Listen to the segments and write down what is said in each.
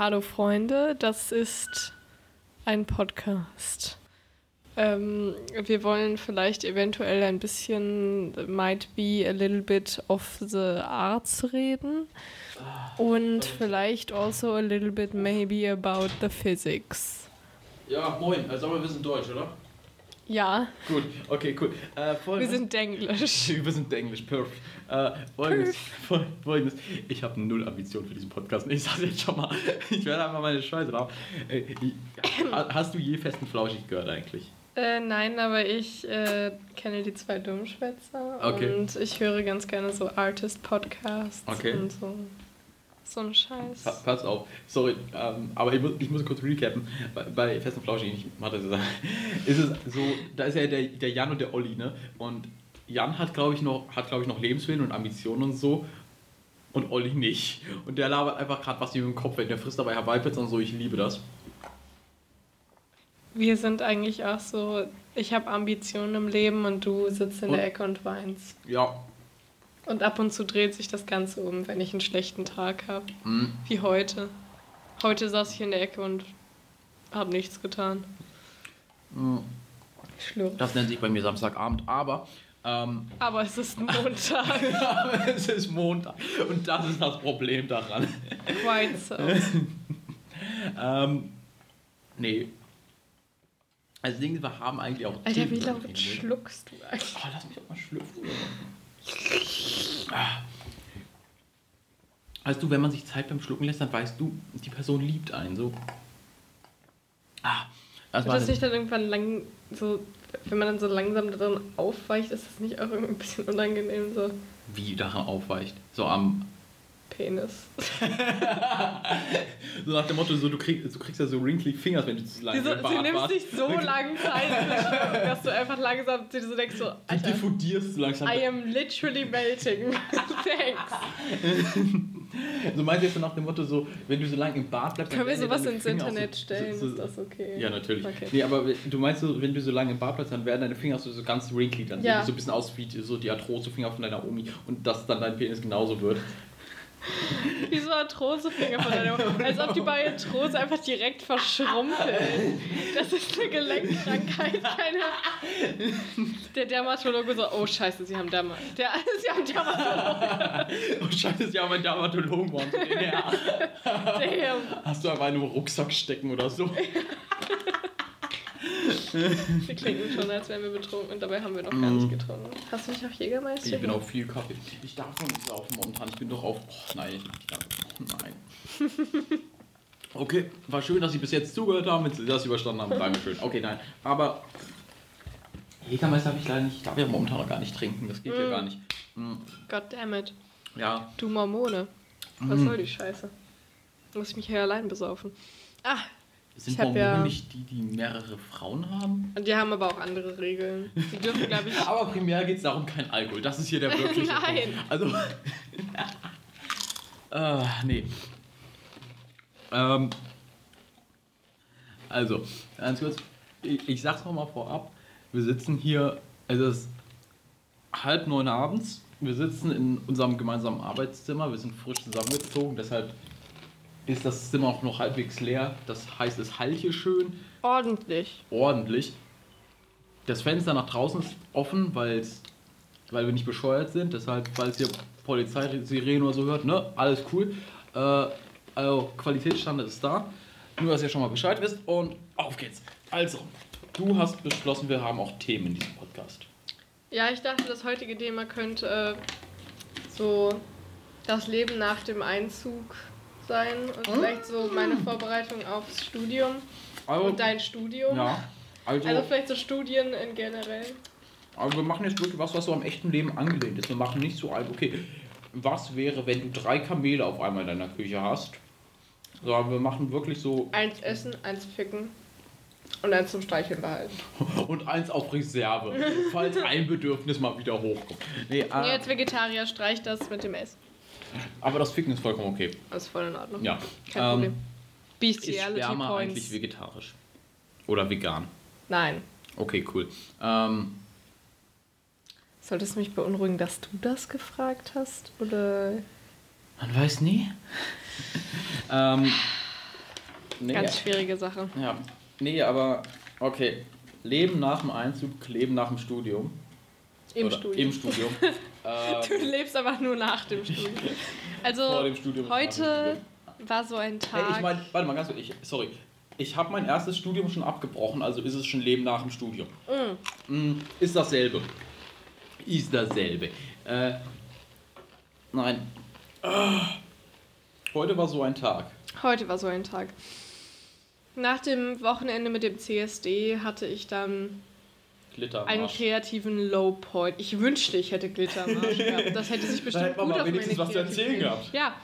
Hallo Freunde, das ist ein Podcast. Ähm, wir wollen vielleicht eventuell ein bisschen, might be a little bit of the arts reden und vielleicht also a little bit maybe about the physics. Ja, moin. Also, wir sind Deutsch, oder? Ja, Gut, okay, cool. Äh, wir sind Englisch. wir sind Englisch, perfekt. Äh, folgendes, fol- folgendes. Ich habe null Ambition für diesen Podcast. Ich sage jetzt schon mal, ich werde einfach meine Scheiße drauf. Äh, ha- hast du je festen Flauschig gehört eigentlich? Äh, nein, aber ich äh, kenne die zwei Dummschwätzer Okay. und ich höre ganz gerne so Artist-Podcasts Okay. und so. So ein Scheiß. Pa pass auf, sorry, ähm, aber ich muss, ich muss kurz recappen. Bei, bei Fest und Flauschig, ich mache das jetzt, ist es so, da ist ja der, der Jan und der Olli, ne? Und Jan hat, glaube ich, noch, hat, glaube ich, noch Lebenswillen und Ambitionen und so. Und Olli nicht. Und der labert einfach gerade was ihm im Kopf, wenn der frisst dabei Hawaii-Pizza und so, ich liebe das. Wir sind eigentlich auch so, ich habe Ambitionen im Leben und du sitzt in Und- der Ecke und weinst. Ja. Und ab und zu dreht sich das Ganze um, wenn ich einen schlechten Tag habe. Mhm. Wie heute. Heute saß ich in der Ecke und habe nichts getan. Mhm. Schlürf. Das nennt sich bei mir Samstagabend, aber ähm, Aber es ist Montag. aber es ist Montag und das ist das Problem daran. Quite so. Ähm, nee. Also Ding, wir haben eigentlich auch. Alter, wie laut reden. schluckst du eigentlich? Oh, lass mich doch mal schlüpfen. Weißt du, wenn man sich Zeit beim Schlucken lässt, dann weißt du, die Person liebt einen so. Ah, das Wird war das nicht dann irgendwann lang, so, wenn man dann so langsam darin aufweicht, ist das nicht auch irgendwie ein bisschen unangenehm, so wie daran aufweicht. So am. Penis? So nach dem Motto, so, du, krieg, du kriegst ja so wrinkly Fingers, wenn du zu lange sie Bad nimmt warst. sich so lange Zeit, dass du einfach langsam dir so denkst, so, Du Alter, diffundierst so langsam. I am literally melting. Thanks. So meinst du jetzt so nach dem Motto, so, wenn du so lange im Bad bleibst, Können wir sowas ins Finger Internet so, stellen? So, so, Ist das okay? Ja, natürlich. Okay. Nee, aber du meinst so, wenn du so lange im Bad bleibst, dann werden deine Finger so, so ganz wrinkly, dann Ja. sehen die so ein bisschen aus wie die, so die Arthrosefinger von deiner Omi und dass dann dein Penis genauso wird. Wie so Arthrosefinger von deiner Mutter. Als ob die bei Arthrose einfach direkt verschrumpeln. Das ist eine Gelenkkrankheit, keine. Der Dermatologe so, oh scheiße, sie haben Derma. Der, sie haben Dermatologe. Oh scheiße, ja, mein Dermatologen waren ja. Damn. Hast du einfach einen Rucksack stecken oder so? Wir klingen schon, als wären wir betrunken und dabei haben wir noch gar nicht getrunken. Hast du nicht auch Jägermeister? Ich bin auf viel Kaffee. Ich darf noch nicht saufen momentan. Ich bin doch auf. Oh nein, ich darf. Oh nein. Okay, war schön, dass Sie bis jetzt zugehört haben, wenn Sie das überstanden haben. Dankeschön. Okay, nein. Aber Jägermeister habe ich leider nicht. Ich darf ja momentan noch gar nicht trinken. Das geht ja Mm. gar nicht. Mm, God damn it. Ja, Du Mormone. Was Mm. soll die Scheiße? Muss ich mich hier allein besaufen. Ah, sind Ich Mormonen ja- nicht die, die mehrere Frauen haben? und die haben aber auch andere Regeln. Die dürfen, glaube ich. Aber primär geht es darum, kein Alkohol. Das ist hier der wirkliche Nein. Punkt. Also. äh, nee. Ähm, also, ganz kurz. Ich, ich sag's nochmal vorab. Wir sitzen hier, es ist halb neun abends. Wir sitzen in unserem gemeinsamen Arbeitszimmer. Wir sind frisch zusammengezogen, deshalb ist das Zimmer auch noch halbwegs leer. Das heißt, es halt hier schön Ordentlich. ordentlich. Das Fenster nach draußen ist offen, weil's, weil wir nicht bescheuert sind. Deshalb, falls ihr Polizeisirenen oder so hört, ne, alles cool. Äh, also, Qualitätsstandard ist da. Nur, dass ihr schon mal Bescheid wisst. Und auf geht's. Also, du hast beschlossen, wir haben auch Themen in diesem Podcast. Ja, ich dachte, das heutige Thema könnte äh, so das Leben nach dem Einzug sein und vielleicht so meine Vorbereitung aufs Studium Also, und dein Studium. ja, also, Also vielleicht so Studien in generell. aber wir machen jetzt wirklich was, was so am echten Leben angelehnt ist. Wir machen nicht so ein, okay, was wäre, wenn du drei Kamele auf einmal in deiner Küche hast? Sondern wir machen wirklich so Eins essen, eins ficken und eins zum Streicheln behalten. und eins auf Reserve, falls ein Bedürfnis mal wieder hochkommt. Nee, Ja, äh, jetzt Vegetarier, streich das mit dem Essen. Aber das Ficken ist vollkommen okay. Das ist voll in Ordnung. Ja. Kein Ähm, Problem. Ist Bestiality Sperma eigentlich Points. vegetarisch? Oder vegan? Nein. Okay, cool. Ähm, Sollte es mich beunruhigen, dass du das gefragt hast? Oder. man weiß nie. ähm, Nee, Ganz schwierige Sache. ja. Nee, aber okay. Leben nach dem Einzug, Leben nach dem Studium. Im Oder Studium. Im Studium. Du ähm, lebst aber nur nach dem Studium. Also dem Studium. heute Studium. war so ein Hey, Tag. ich meine, warte mal ganz kurz, ich, sorry. Ich habe mein erstes Studium schon abgebrochen, also ist es schon Leben nach dem Studium. Mm, ist dasselbe. Ist dasselbe. Äh, nein. Ah. Heute war so ein Tag. Heute war so ein Tag. Nach dem Wochenende mit dem CSD hatte ich dann Glitter am einen Arsch. kreativen Low Point. Ich wünschte, ich hätte Glitter am Arsch gehabt. Das hätte sich bestimmt man gut mal auf wenigstens meine was zu erzählen gehabt. Ja,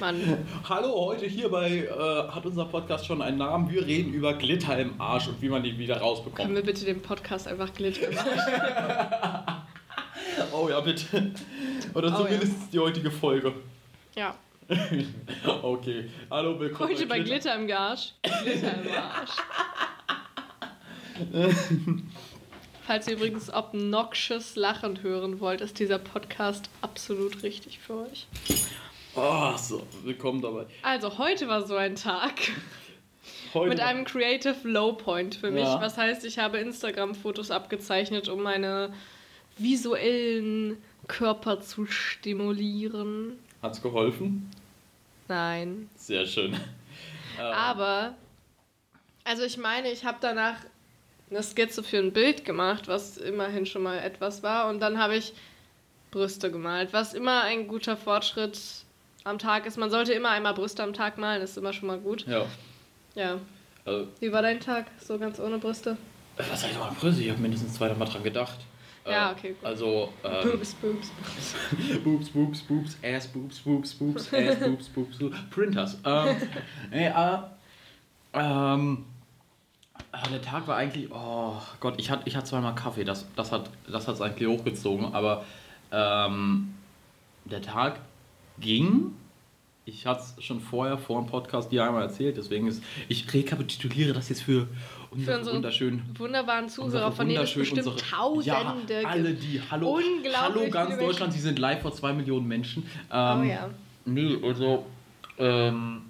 Mann. Hallo, heute hier bei äh, hat unser Podcast schon einen Namen. Wir reden über Glitter im Arsch und wie man ihn wieder Können rausbekommt. wir bitte den Podcast einfach Glitter machen? Oh ja, bitte. Oder Oh, zumindest die heutige Folge. Ja. Okay. Hallo, willkommen. Heute bei Glitter im Arsch. Glitter im Arsch. Falls ihr übrigens obnoxious lachend hören wollt, ist dieser Podcast absolut richtig für euch. Oh, so, willkommen dabei. Also, heute war so ein Tag Heute mit einem Creative Low Point für mich. Ja. Was heißt, ich habe Instagram-Fotos abgezeichnet, um meine visuellen Körper zu stimulieren. Hat's geholfen? Nein. Sehr schön. Aber, also ich meine, ich habe danach eine Skizze für ein Bild gemacht, was immerhin schon mal etwas war. Und dann habe ich Brüste gemalt, was immer ein guter Fortschritt am Tag ist. Man sollte immer einmal Brüste am Tag malen, ist immer schon mal gut. Ja. Ja. Also, Wie war dein Tag? So ganz ohne Brüste? was ich mal, Brüste? Ich habe mindestens zweimal dran gedacht. Ja, Äh, okay, gut. Also, ähm, Boobs, boobs, boobs. Boobs, Boobs, Boobs, Ass, Boobs, Boobs, Boobs, Ass, Boobs, Boobs, Boobs, Printers. Ähm, nee, äh, ähm, äh, der Tag war eigentlich, oh Gott, ich hatte ich hatte zweimal Kaffee, das, das hat das hat's eigentlich hochgezogen, aber ähm, der Tag ging. Ich hatte es schon vorher vor dem Podcast dir einmal erzählt, deswegen ist, ich rekapituliere das jetzt für unsere unsere wunderschönen Wunderbaren Zuhörer, von denen es bestimmt unsere- Tausende Ja, alle die. Hallo, hallo ganz Deutschland, sie sind live vor zwei Millionen Menschen. Oh Ähm, ja. Nee, also ähm,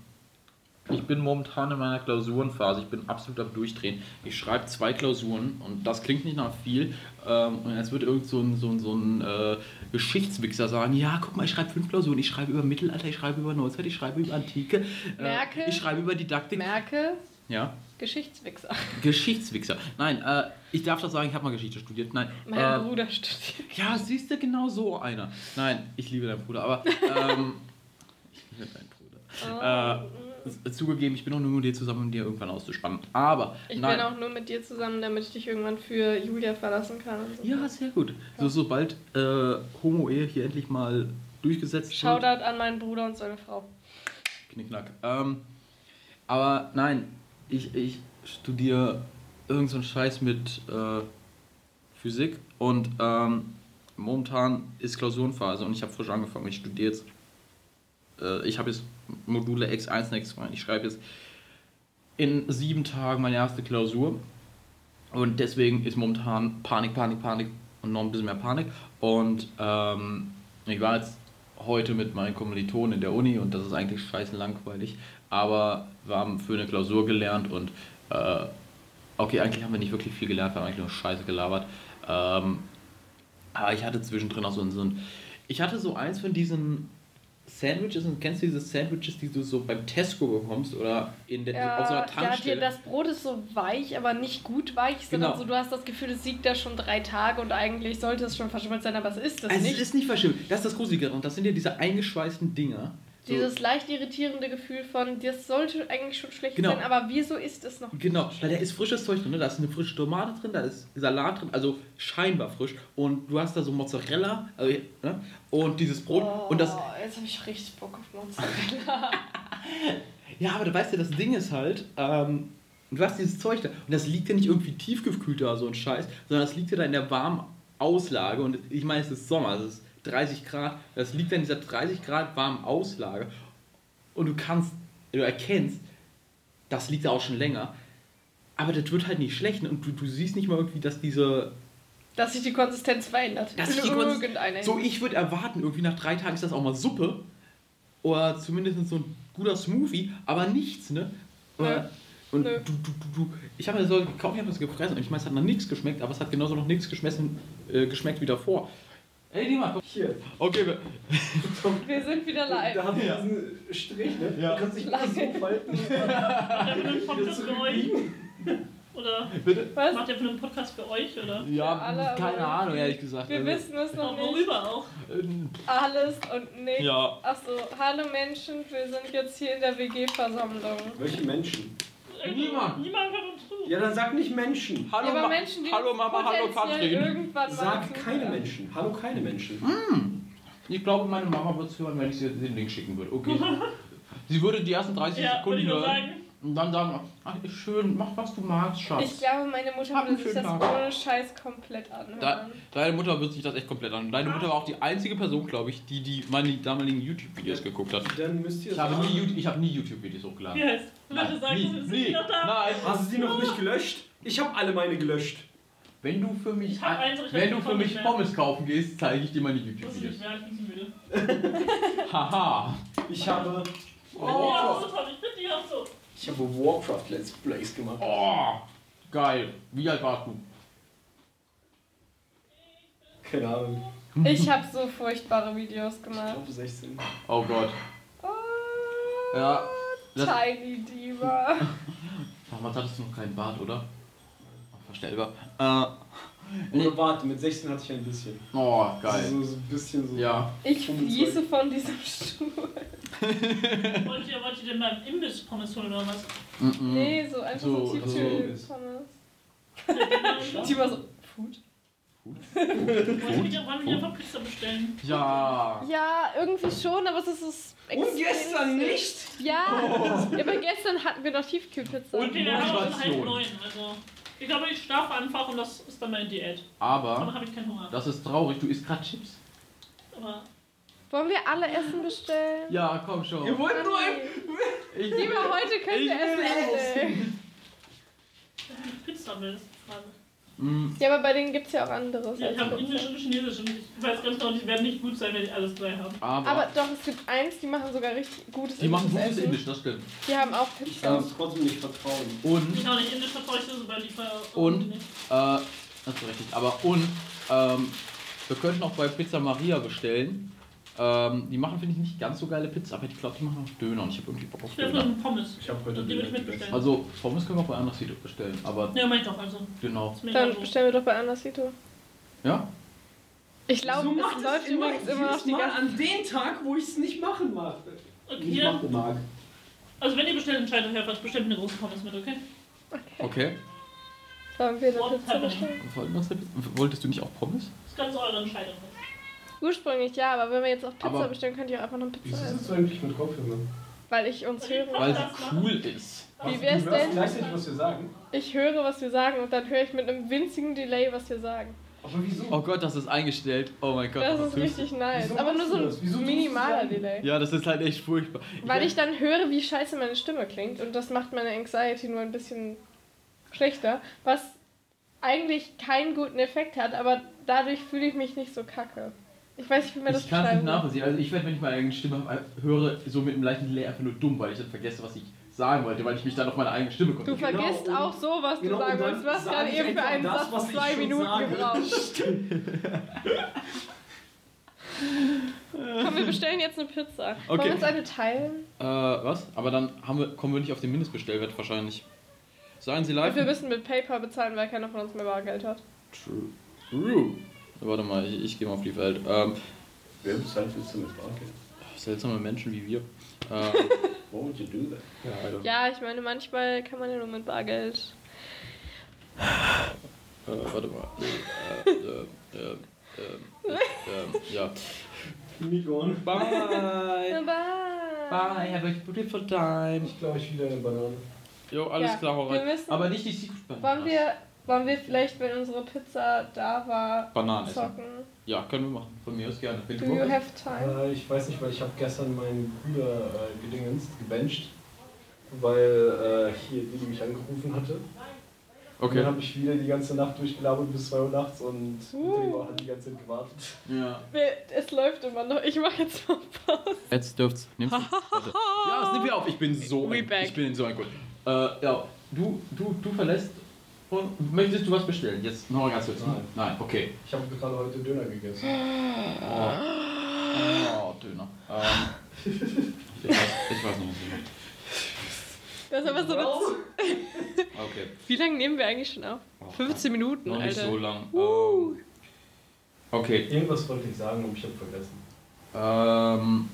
ich bin momentan in meiner Klausurenphase. Ich bin absolut am Durchdrehen. Ich schreibe zwei Klausuren und das klingt nicht nach viel. Ähm, und jetzt wird irgend so ein, so ein, so ein äh, Geschichtswichser sagen, ja, guck mal, ich schreibe fünf Klausuren. Ich schreibe über Mittelalter, ich schreibe über Neuzeit, ich schreibe über Antike. Äh, Merke. ich schreibe über Didaktik. Merke, ja. Geschichtswichser. Geschichtswichser. Nein, äh, ich darf das sagen, ich habe mal Geschichte studiert. Nein. Mein äh, Bruder studiert. ja, siehst du, genau so einer. Nein, ich liebe deinen Bruder, aber ähm, ich liebe deinen Bruder. Äh, z- zugegeben, ich bin auch nur mit dir zusammen, um dir irgendwann auszuspannen. Aber, Ich nein. bin auch nur mit dir zusammen, damit ich dich irgendwann für Julia verlassen kann. So. ja, sehr gut. So, sobald äh, Homo-Ehe hier endlich mal durchgesetzt wird. Shoutout an meinen Bruder und seine Frau. Knickknack. Ähm, aber nein, ich, ich studiere irgend so Scheiß mit äh, Physik und ähm, momentan ist Klausurenphase und ich habe frisch angefangen. Ich studiere jetzt, äh, ich habe jetzt Module X1 und X2. Ich schreibe jetzt in sieben Tagen meine erste Klausur und deswegen ist momentan Panik, Panik, Panik und noch ein bisschen mehr Panik. Und ähm, ich war jetzt heute mit meinen Kommilitonen in der Uni und das ist eigentlich scheiße langweilig, aber wir haben für eine Klausur gelernt und äh, okay, eigentlich haben wir nicht wirklich viel gelernt, wir haben eigentlich nur Scheiße gelabert. Ähm, aber ich hatte zwischendrin auch so ein, so ein ich hatte so eins von diesen Sandwiches und kennst du diese Sandwiches, die du so beim Tesco bekommst oder in der, auf so einer ja, Tankstelle? das Brot ist so weich, aber nicht gut weich, sondern Genau. so, du hast das Gefühl, es liegt da schon drei Tage und eigentlich sollte es schon verschimmelt sein, aber es ist es also nicht. es ist nicht verschimmelt. Das ist das Gruselige und das sind ja diese eingeschweißten Dinger. Dieses leicht irritierende Gefühl von, das sollte eigentlich schon schlecht Genau. sein, aber wieso ist es noch Genau, weil da ist frisches Zeug drin, ne? da ist eine frische Tomate drin, da ist Salat drin, also scheinbar frisch. Und du hast da so Mozzarella also, ne? und dieses Brot. Oh, Und das, jetzt habe ich richtig Bock auf Mozzarella. ja, aber du weißt ja, das Ding ist halt, ähm, du hast dieses Zeug da und das liegt ja nicht irgendwie tiefgekühlt da, so ein Scheiß, sondern das liegt ja da in der warmen Auslage. Und ich meine, es ist Sommer, es ist 30 Grad, das liegt da in dieser 30 Grad warmen Auslage. Und du kannst, du erkennst, das liegt da auch schon länger. Aber das wird halt nicht schlecht und du, du siehst nicht mal irgendwie, dass diese Dass sich die Konsistenz verändert. Das In ist die Konsistenz- So, ich würde erwarten, irgendwie nach drei Tagen ist das auch mal Suppe. Oder zumindest so ein guter Smoothie, aber nichts, ne? Nö. Und Nö. du, du, du, du. Ich habe mir so gekauft, ich habe das gefressen und ich meine, es hat nach nichts geschmeckt, aber es hat genauso noch nichts geschmessen, äh, geschmeckt wie davor. Ey, Dima, komm. Hier. Okay, wir- Wir sind wieder live. Da haben wir Ja. diesen Strich, ne? Ja. Du kannst dich Lange. so falten. Macht ihr für einen Podcast für euch? Oder bitte? Was? macht ihr für einen Podcast für euch? Oder? Ja, alle, aber keine irgendwie- Ahnung, ehrlich gesagt. Wir Also, wissen es noch Auch nicht. worüber auch? ähm, Alles und nichts. Ja. Achso, hallo Menschen, wir sind jetzt hier in der WG-Versammlung. Welche Menschen? Niemand. Niemand hört uns zu. Ja, dann sag nicht Menschen. Hallo, ja, Ma Menschen, die hallo Mama, hallo Katrin. mal Sag keine zuhören. Menschen. Hallo, keine Menschen. Ich glaube, meine Mama würde es hören, wenn ich ihr den Link schicken würde. Okay. Sie würde die ersten 30 Ja, würde Sekunden ich nur hören sagen. Und dann sagen, ach, ist schön, mach was du magst, Schatz. Ich glaube, meine Mutter Hab würde sich das Tag. ohne Scheiß komplett anhören. Da, deine Mutter wird sich das echt komplett an. Deine Mutter war auch die einzige Person, glaube ich, die, die meine damaligen YouTube-Videos geguckt hat. Dann müsst ihr Ich habe nie, sagen. Ich habe nie YouTube-Videos hochgeladen. heißt? Bitte sag, nie, nie. da? Nein. Hast du sie noch nicht gelöscht? Ich habe alle meine gelöscht. Wenn du für mich, ich wenn du für Pommes mich mehr. Pommes kaufen gehst, zeige ich dir meine YouTube-Videos. Haha. Ich habe. Oh, ja, so toll, ich bin die auch so. Ich habe Warcraft Let's Plays gemacht. Oh, geil. Wie alt warst du? Keine Ahnung. Ich habe so furchtbare Videos Ich gemacht. glaube 16. Oh Gott. Oh, Ja. Tiny Diva. damals hattest du noch keinen Bart, oder? Verstellbar. Äh, Oder warte, mit 16 hatte ich ein bisschen. oh, geil. So, so ein bisschen so. Ja. Ich 25. fließe von diesem Stuhl. Wollt ihr, wollt ihr denn beim Imbiss Pommes holen oder was? Mhm. Nee, so einfach so, So, so so. Die war so, Food? Wollt ihr wollen wir einfach Pizza bestellen? Ja. Ja, irgendwie schon, aber es ist so Und gestern nicht? Ja, ja, aber gestern hatten wir noch Tiefkühlpizza. Und- Okay, wir haben Motivation. neun. Also, ich glaube, ich schlafe einfach und das ist dann meine Diät. Dann Aber habe ich keinen Hunger. das ist traurig, du isst gerade Chips. Aber Wollen wir alle Essen bestellen? Ja, komm schon. Ihr wollt nur ein. Ich, Lieber heute könnt ihr Essen bestellen. ich Pizza will, ist die Frage. Mm, Ja, aber bei denen gibt es ja auch anderes. Ja, ich habe Indisch Pizza. und Chinesisch und ich weiß ganz genau, die werden nicht gut sein, wenn ich alles drei habe. aber, Aber doch, es gibt eins, die machen sogar richtig gutes die machen gutes Essen. Indisch, das stimmt. Die haben auch Ich kann es trotzdem nicht vertrauen. Und, Ich auch nicht Indisch vertraue ich so, sobald ich Und? nicht. äh, das ist richtig. Aber und, ähm, wir könnten auch bei Pizza Maria bestellen. Ähm, die machen, finde ich, nicht ganz so geile Pizza, aber ich glaube, die machen auch Döner und ich habe irgendwie Bock auf Ich will Döner. Pommes. Ich habe heute Die würde ich Döner mitbestellen. Also, Pommes können wir auch bei Anders Video bestellen, aber Ja, mach ich doch also. genau. Dann so. bestellen wir doch bei Anasito. Ja? Ich glaube, Wieso es macht läuft es immer übrigens immer noch die ganze an den Tag, wo ich es nicht machen mag. Okay, Nicht machen mag. also wenn ihr bestellt, entscheidet euch einfach, bestellt mir eine große Pommes mit, okay? Okay. Wollen wir eine Pizza bestellen? Wolltest du nicht auch Pommes? Das ist ganz eure Entscheidung. Ursprünglich ja, aber wenn wir jetzt auch Pizza Aber- bestellen, könnt ihr auch einfach noch Pizza Wieso essen. sitzt du eigentlich mit Kopfhörer? Weil ich uns höre. Weil sie cool ist. Wie wär's du hörst denn? gleichzeitig, was wir sagen. Ich höre, was wir sagen und dann höre ich mit einem winzigen Delay, was wir sagen. Aber wieso? Oh Gott, das ist eingestellt. Oh mein Gott. Das ist tust du. richtig nice. Wieso Aber nur so das? Wieso ein du minimaler das? Delay. Ja, das ist halt echt furchtbar. Weil ich dann höre, wie scheiße meine Stimme klingt und das macht meine Anxiety nur ein bisschen schlechter, was eigentlich keinen guten Effekt hat, aber dadurch fühle ich mich nicht so kacke. Ich weiß nicht, wie man das Ich kann es nicht nachvollziehen. Also ich werde, wenn ich meine eigene Stimme äh, höre, so mit einem leichten Delay einfach nur dumm, weil ich dann vergesse, was ich sagen wollte, weil ich mich dann auf meine eigene Stimme Du konzentriere. Genau, vergisst und- auch so, was genau, du sagen wolltest. Du hast gerade eben für einen das, Satz zwei Minuten sage. gebraucht. Komm, wir bestellen jetzt eine Pizza. Wollen Okay. wir uns eine teilen? Äh, was? Aber dann haben wir, kommen wir nicht auf den Mindestbestellwert wahrscheinlich. Sagen Sie live? Und wir müssen mit PayPal bezahlen, weil keiner von uns mehr Bargeld hat. True. True. Warte mal, ich, ich gehe mal auf die Welt. Ähm, Wer bezahlt Pizza mit Bargeld? seltsame Menschen wie wir. Ähm, Why would you do that? ja, ich meine, manchmal kann man ja nur mit Bargeld. Äh, warte mal. Äh, äh, äh, äh, äh, ja. Migron. Bye. Bye. Bye. Have a beautiful time. Ich glaube, ich wieder eine Banane. Jo, alles Ja, klar, hau rein. Aber nicht die Secret Wollen Bananas. wir, wollen wir vielleicht, wenn unsere Pizza da war, Bananen essen. zocken? Ja, können wir machen. Von mir aus gerne. Do you have time? Äh, ich weiß nicht, weil ich habe gestern meinen Bruder äh, gedingenst, gebencht, weil äh, hier Didi mich angerufen hatte. Und Okay. dann habe ich wieder die ganze Nacht durchgelabert bis 2 Uhr nachts und Uh. Hat die ganze Zeit gewartet. Ja. Wir- Es läuft immer noch. Ich mache jetzt mal Pause. Jetzt dürft's. Warte. ja, es nimmt wieder auf. Ich bin so We ein, back. ich bin so ein gut. Äh, ja, du, du, du verlässt. Und möchtest du was bestellen? Jetzt noch mal ganz kurz. Nein. Nein, okay. Ich habe gerade heute Döner gegessen. Oh, oh Döner. Ähm, ich, weiß, ich weiß nicht. Das ist aber so eine Okay. Wie lange nehmen wir eigentlich schon auf? 15 Minuten, Noch nicht Alter. so lang. Uh. Ähm, okay. Irgendwas wollte ich sagen, aber ich habe vergessen. Ähm,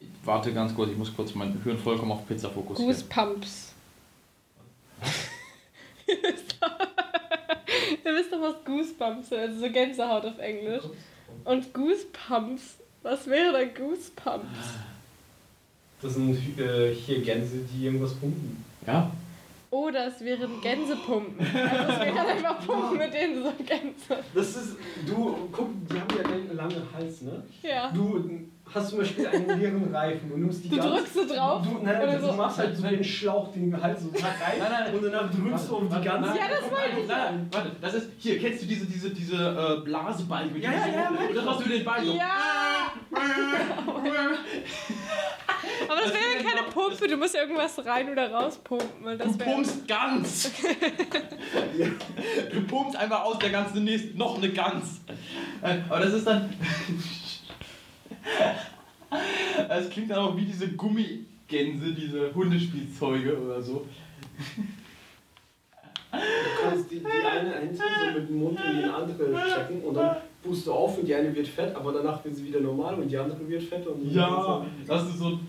ich warte ganz kurz, ich muss kurz mein Hirn vollkommen auf Pizza fokussieren. Goosepumps. Ihr wisst doch, was Goosebumps sind, also so Gänsehaut auf Englisch. Und Goosepumps, was wäre denn Goosepumps? Das sind äh, hier Gänse, die irgendwas pumpen. Ja? Oder es wären Gänsepumpen. Also es wären einfach Pumpen, mit denen so Gänse. Das ist, du, guck, die haben ja einen langen Hals, ne? Ja. Du hast zum Beispiel einen leeren Reifen und nimmst die Du ganz- drückst so drauf Du, nein, oder du so. machst halt so den Schlauch, den Hals so rein Nein, nein, und danach drückst du auf die ganze. Ja, das meine ich. Nein, nein, warte, das ist, hier, kennst du diese, diese, diese äh, Blasebalken? mit Ja, ja, ja, Und dann hast du den Ball so. Ja! Aber das Das wäre ja keine noch- Pumpe, du musst ja irgendwas rein oder rauspumpen. Du pumpst ganz. Du pumpst einfach aus der ganzen nächsten noch eine Gans. Äh, Aber das ist dann. Es klingt dann auch wie diese Gummigänse, diese Hundespielzeuge oder so. Du kannst die, die eine Ente so mit dem Mund in die andere checken und dann pust du auf und die eine wird fett, aber danach wird sie wieder normal und die andere wird fett und Ja, das ist so. Das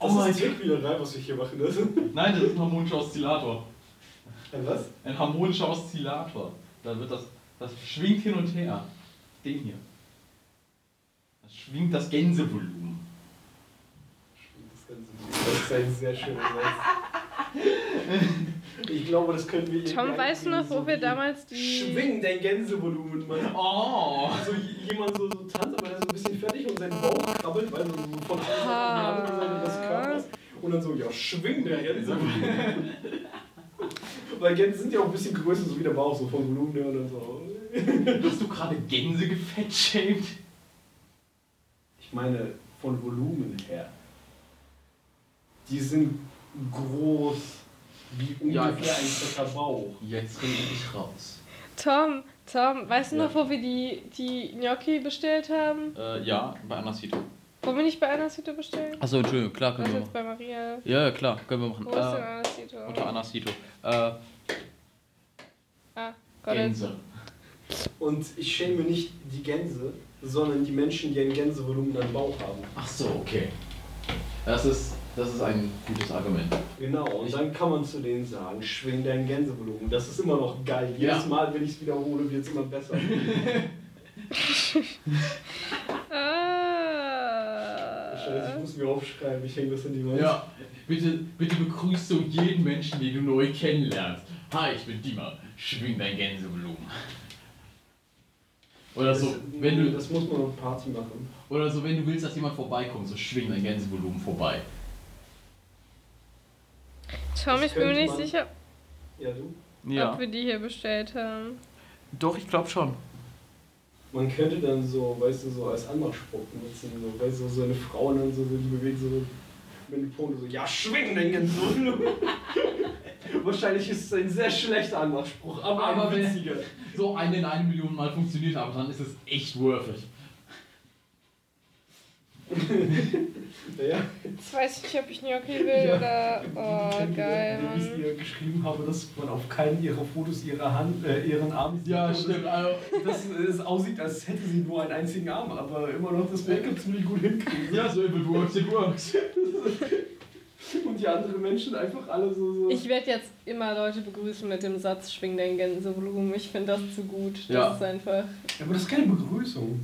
Oh mein ist Zirkelwielerei, was ich hier mache. Das. Nein, das ist ein harmonischer Oszillator. Was? Ein harmonischer Oszillator. Da wird das. Das schwingt hin und her. Den hier. Schwingt das Gänsevolumen. Das Ganze- das ist ein sehr schöner Satz. Ich glaube, das können wir Tom, du noch, wo so wir damals die. Schwing dein Gänsevolumen, Mann. Oh! Also j- jemand so, so tanzt, aber der ist so ein bisschen fertig und sein Bauch krabbelt, weil so so von einer Seite auf die andere Seite des Körpers. Und dann so, ja, schwing der Gänsevolumen. Weil Gänse sind ja auch ein bisschen größer, so wie der Bauch, so vom Volumen her und dann so. Hast du gerade Gänse gefettshamed? Ich meine, von Volumen her. Die sind groß wie Ja, ungefähr ein fetter Bauch. Jetzt rede ich raus. Tom, Tom, weißt du Ja. noch, wo wir die, die Gnocchi bestellt haben? Äh, ja, bei Anasito. Wollen wir nicht bei Anasito bestellen? Achso, Entschuldigung, klar, Was können wir jetzt machen. bei Maria? Ja, ja, klar, können wir machen. Wo ist denn Äh, Anasito? unter Anasito. Äh, Ah. Gänse. Und ich schäme nicht die Gänse, sondern die Menschen, die ein Gänsevolumen am Bauch haben. Ach so, okay. Das ist, das ist ein gutes Argument. Genau, und dann kann man zu denen sagen, schwing dein Gänsevolumen. Das ist immer noch geil. Jedes Ja. Mal, wenn ich es wiederhole, wird es immer besser. Scheiße, ich muss mir aufschreiben, ich hänge das in die Wand. Ja, bitte, bitte begrüßt du jeden Menschen, den du neu kennenlernst. Hi, ich bin Dima. Schwing dein Gänsevolumen. Oder so, wenn du, Das muss man auf Party machen. oder so, wenn du willst, dass jemand vorbeikommt, so schwing dein Gänsevolumen vorbei. Tom, ich bin mir nicht sicher, Ja, du? ob wir die hier bestellt haben. Doch, ich glaube schon. Man könnte dann so, weißt du, so als Anmachspruch benutzen, so, weißt du, so eine Frau und dann so, die bewegt so mit dem Punkt so, ja, schwing den Gänsevolumen. Wahrscheinlich ist es ein sehr schlechter Anmachspruch, aber, Aber ein wenn- witziger. So eine in eine Million Mal funktioniert, aber dann ist es echt worth it. Ja. Jetzt weiß ich nicht, ob ich Gnocchi will oder. Oh, ihr geil, Wie ich ihr geschrieben habe, dass man auf keinen ihrer Fotos ihre Hand, äh, ihren Arm sieht. Und Also, Dass es aussieht, als hätte sie nur einen einzigen Arm, aber immer noch das Make-up ziemlich gut hinkriegen. ja, so if it works, it works. Die anderen Menschen einfach alle so. so Ich werde jetzt immer Leute begrüßen mit dem Satz Schwing dein Gänsevolumen. Ich finde das zu gut. Das Ja. ist einfach. aber das ist keine Begrüßung.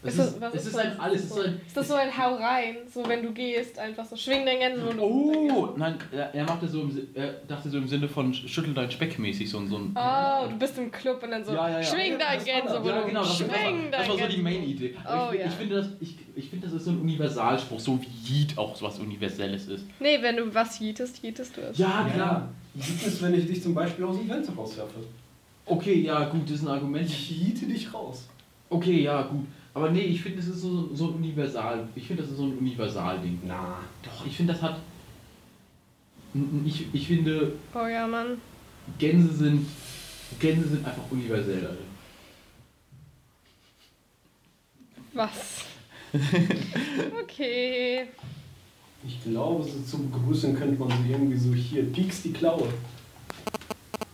Es Ist das- ist, was es ist ist das? ein alles. Es ist so, ein, ist das so ein Hau rein? So, wenn du gehst, einfach so Schwing dein Gänsevolumen. Oh, nein, er, machte so im, er dachte so im Sinne von schüttel dein Speck mäßig so ein. So ein Oh, du bist im Club und dann so Ja, ja, ja. Schwing Ja, dein das das. Gänsevolumen. ja, genau, das, das, war, Schwing das dein war so die. Main-Idee. Oh, ich, ja. ich, finde, das, ich, ich finde, das ist so ein Universalspruch, so wie Yeet auch so was Universelles ist. Nee, wenn du was jietest, jietest du es. Ja, Gibt es, wenn ich dich zum Beispiel aus dem Fenster rauswerfe? Okay, ja, gut, das ist ein Argument. Ich hiete dich raus. Okay, ja, gut. Aber nee, ich finde, das ist so, so ein Universal. Ich finde, das ist so ein Universal-Ding. Na. Doch, ich finde, das hat. Ich, ich finde, Oh ja, Mann. Gänse sind, Gänse sind einfach universell, Alter. Was? Okay. Ich glaube, so zum Begrüßen könnte man so irgendwie so hier, piekst die Klaue.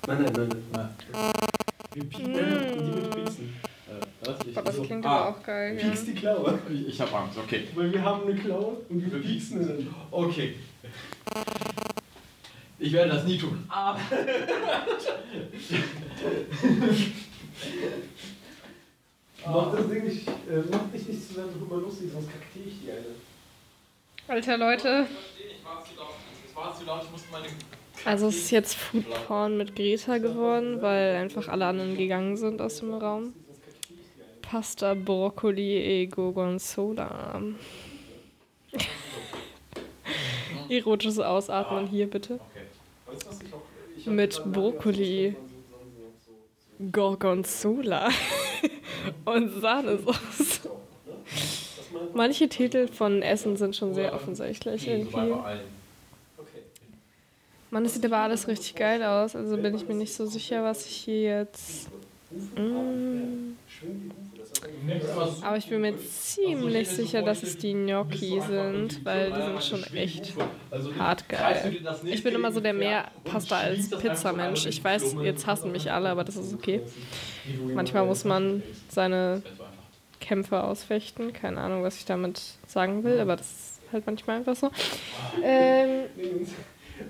Nein, nein, nein. nein. Wir pieken Mm. die mit pieksen. Was? Ich, Boah, das so- klingt ah, aber auch geil. Ja. Piekst die Klaue. ich, ich hab Angst, okay. Weil wir haben eine Klaue und wir pieksen dann. Okay. Ich werde das nie tun. Aber. Mach das Ding nicht, äh, mach dich nicht zu sehr drüber lustig, sonst kaktiere ich die eine. Alter Leute. Ich war zu laut. Es war zu laut, ich musste meine. Also es ist jetzt Food Porn mit Greta geworden, weil einfach alle anderen gegangen sind aus dem Raum. Pasta, Brokkoli e Gorgonzola. Erotisches Ausatmen hier bitte. Mit Brokkoli. Gorgonzola und Sahnesoße. Manche Titel von Essen sind schon sehr offensichtlich irgendwie. Mann, das sieht aber alles richtig geil aus. Also bin ich mir nicht so sicher, was ich hier jetzt. Mm. Aber ich bin mir ziemlich sicher, dass es die Gnocchi sind, weil die sind schon echt hart geil. Ich bin immer so der mehr Pasta als Pizza-Mensch. Ich weiß, jetzt hassen mich alle, aber das ist okay. Manchmal muss man seine Kämpfe ausfechten. Keine Ahnung, was ich damit sagen will, aber das ist halt manchmal einfach so. Ähm,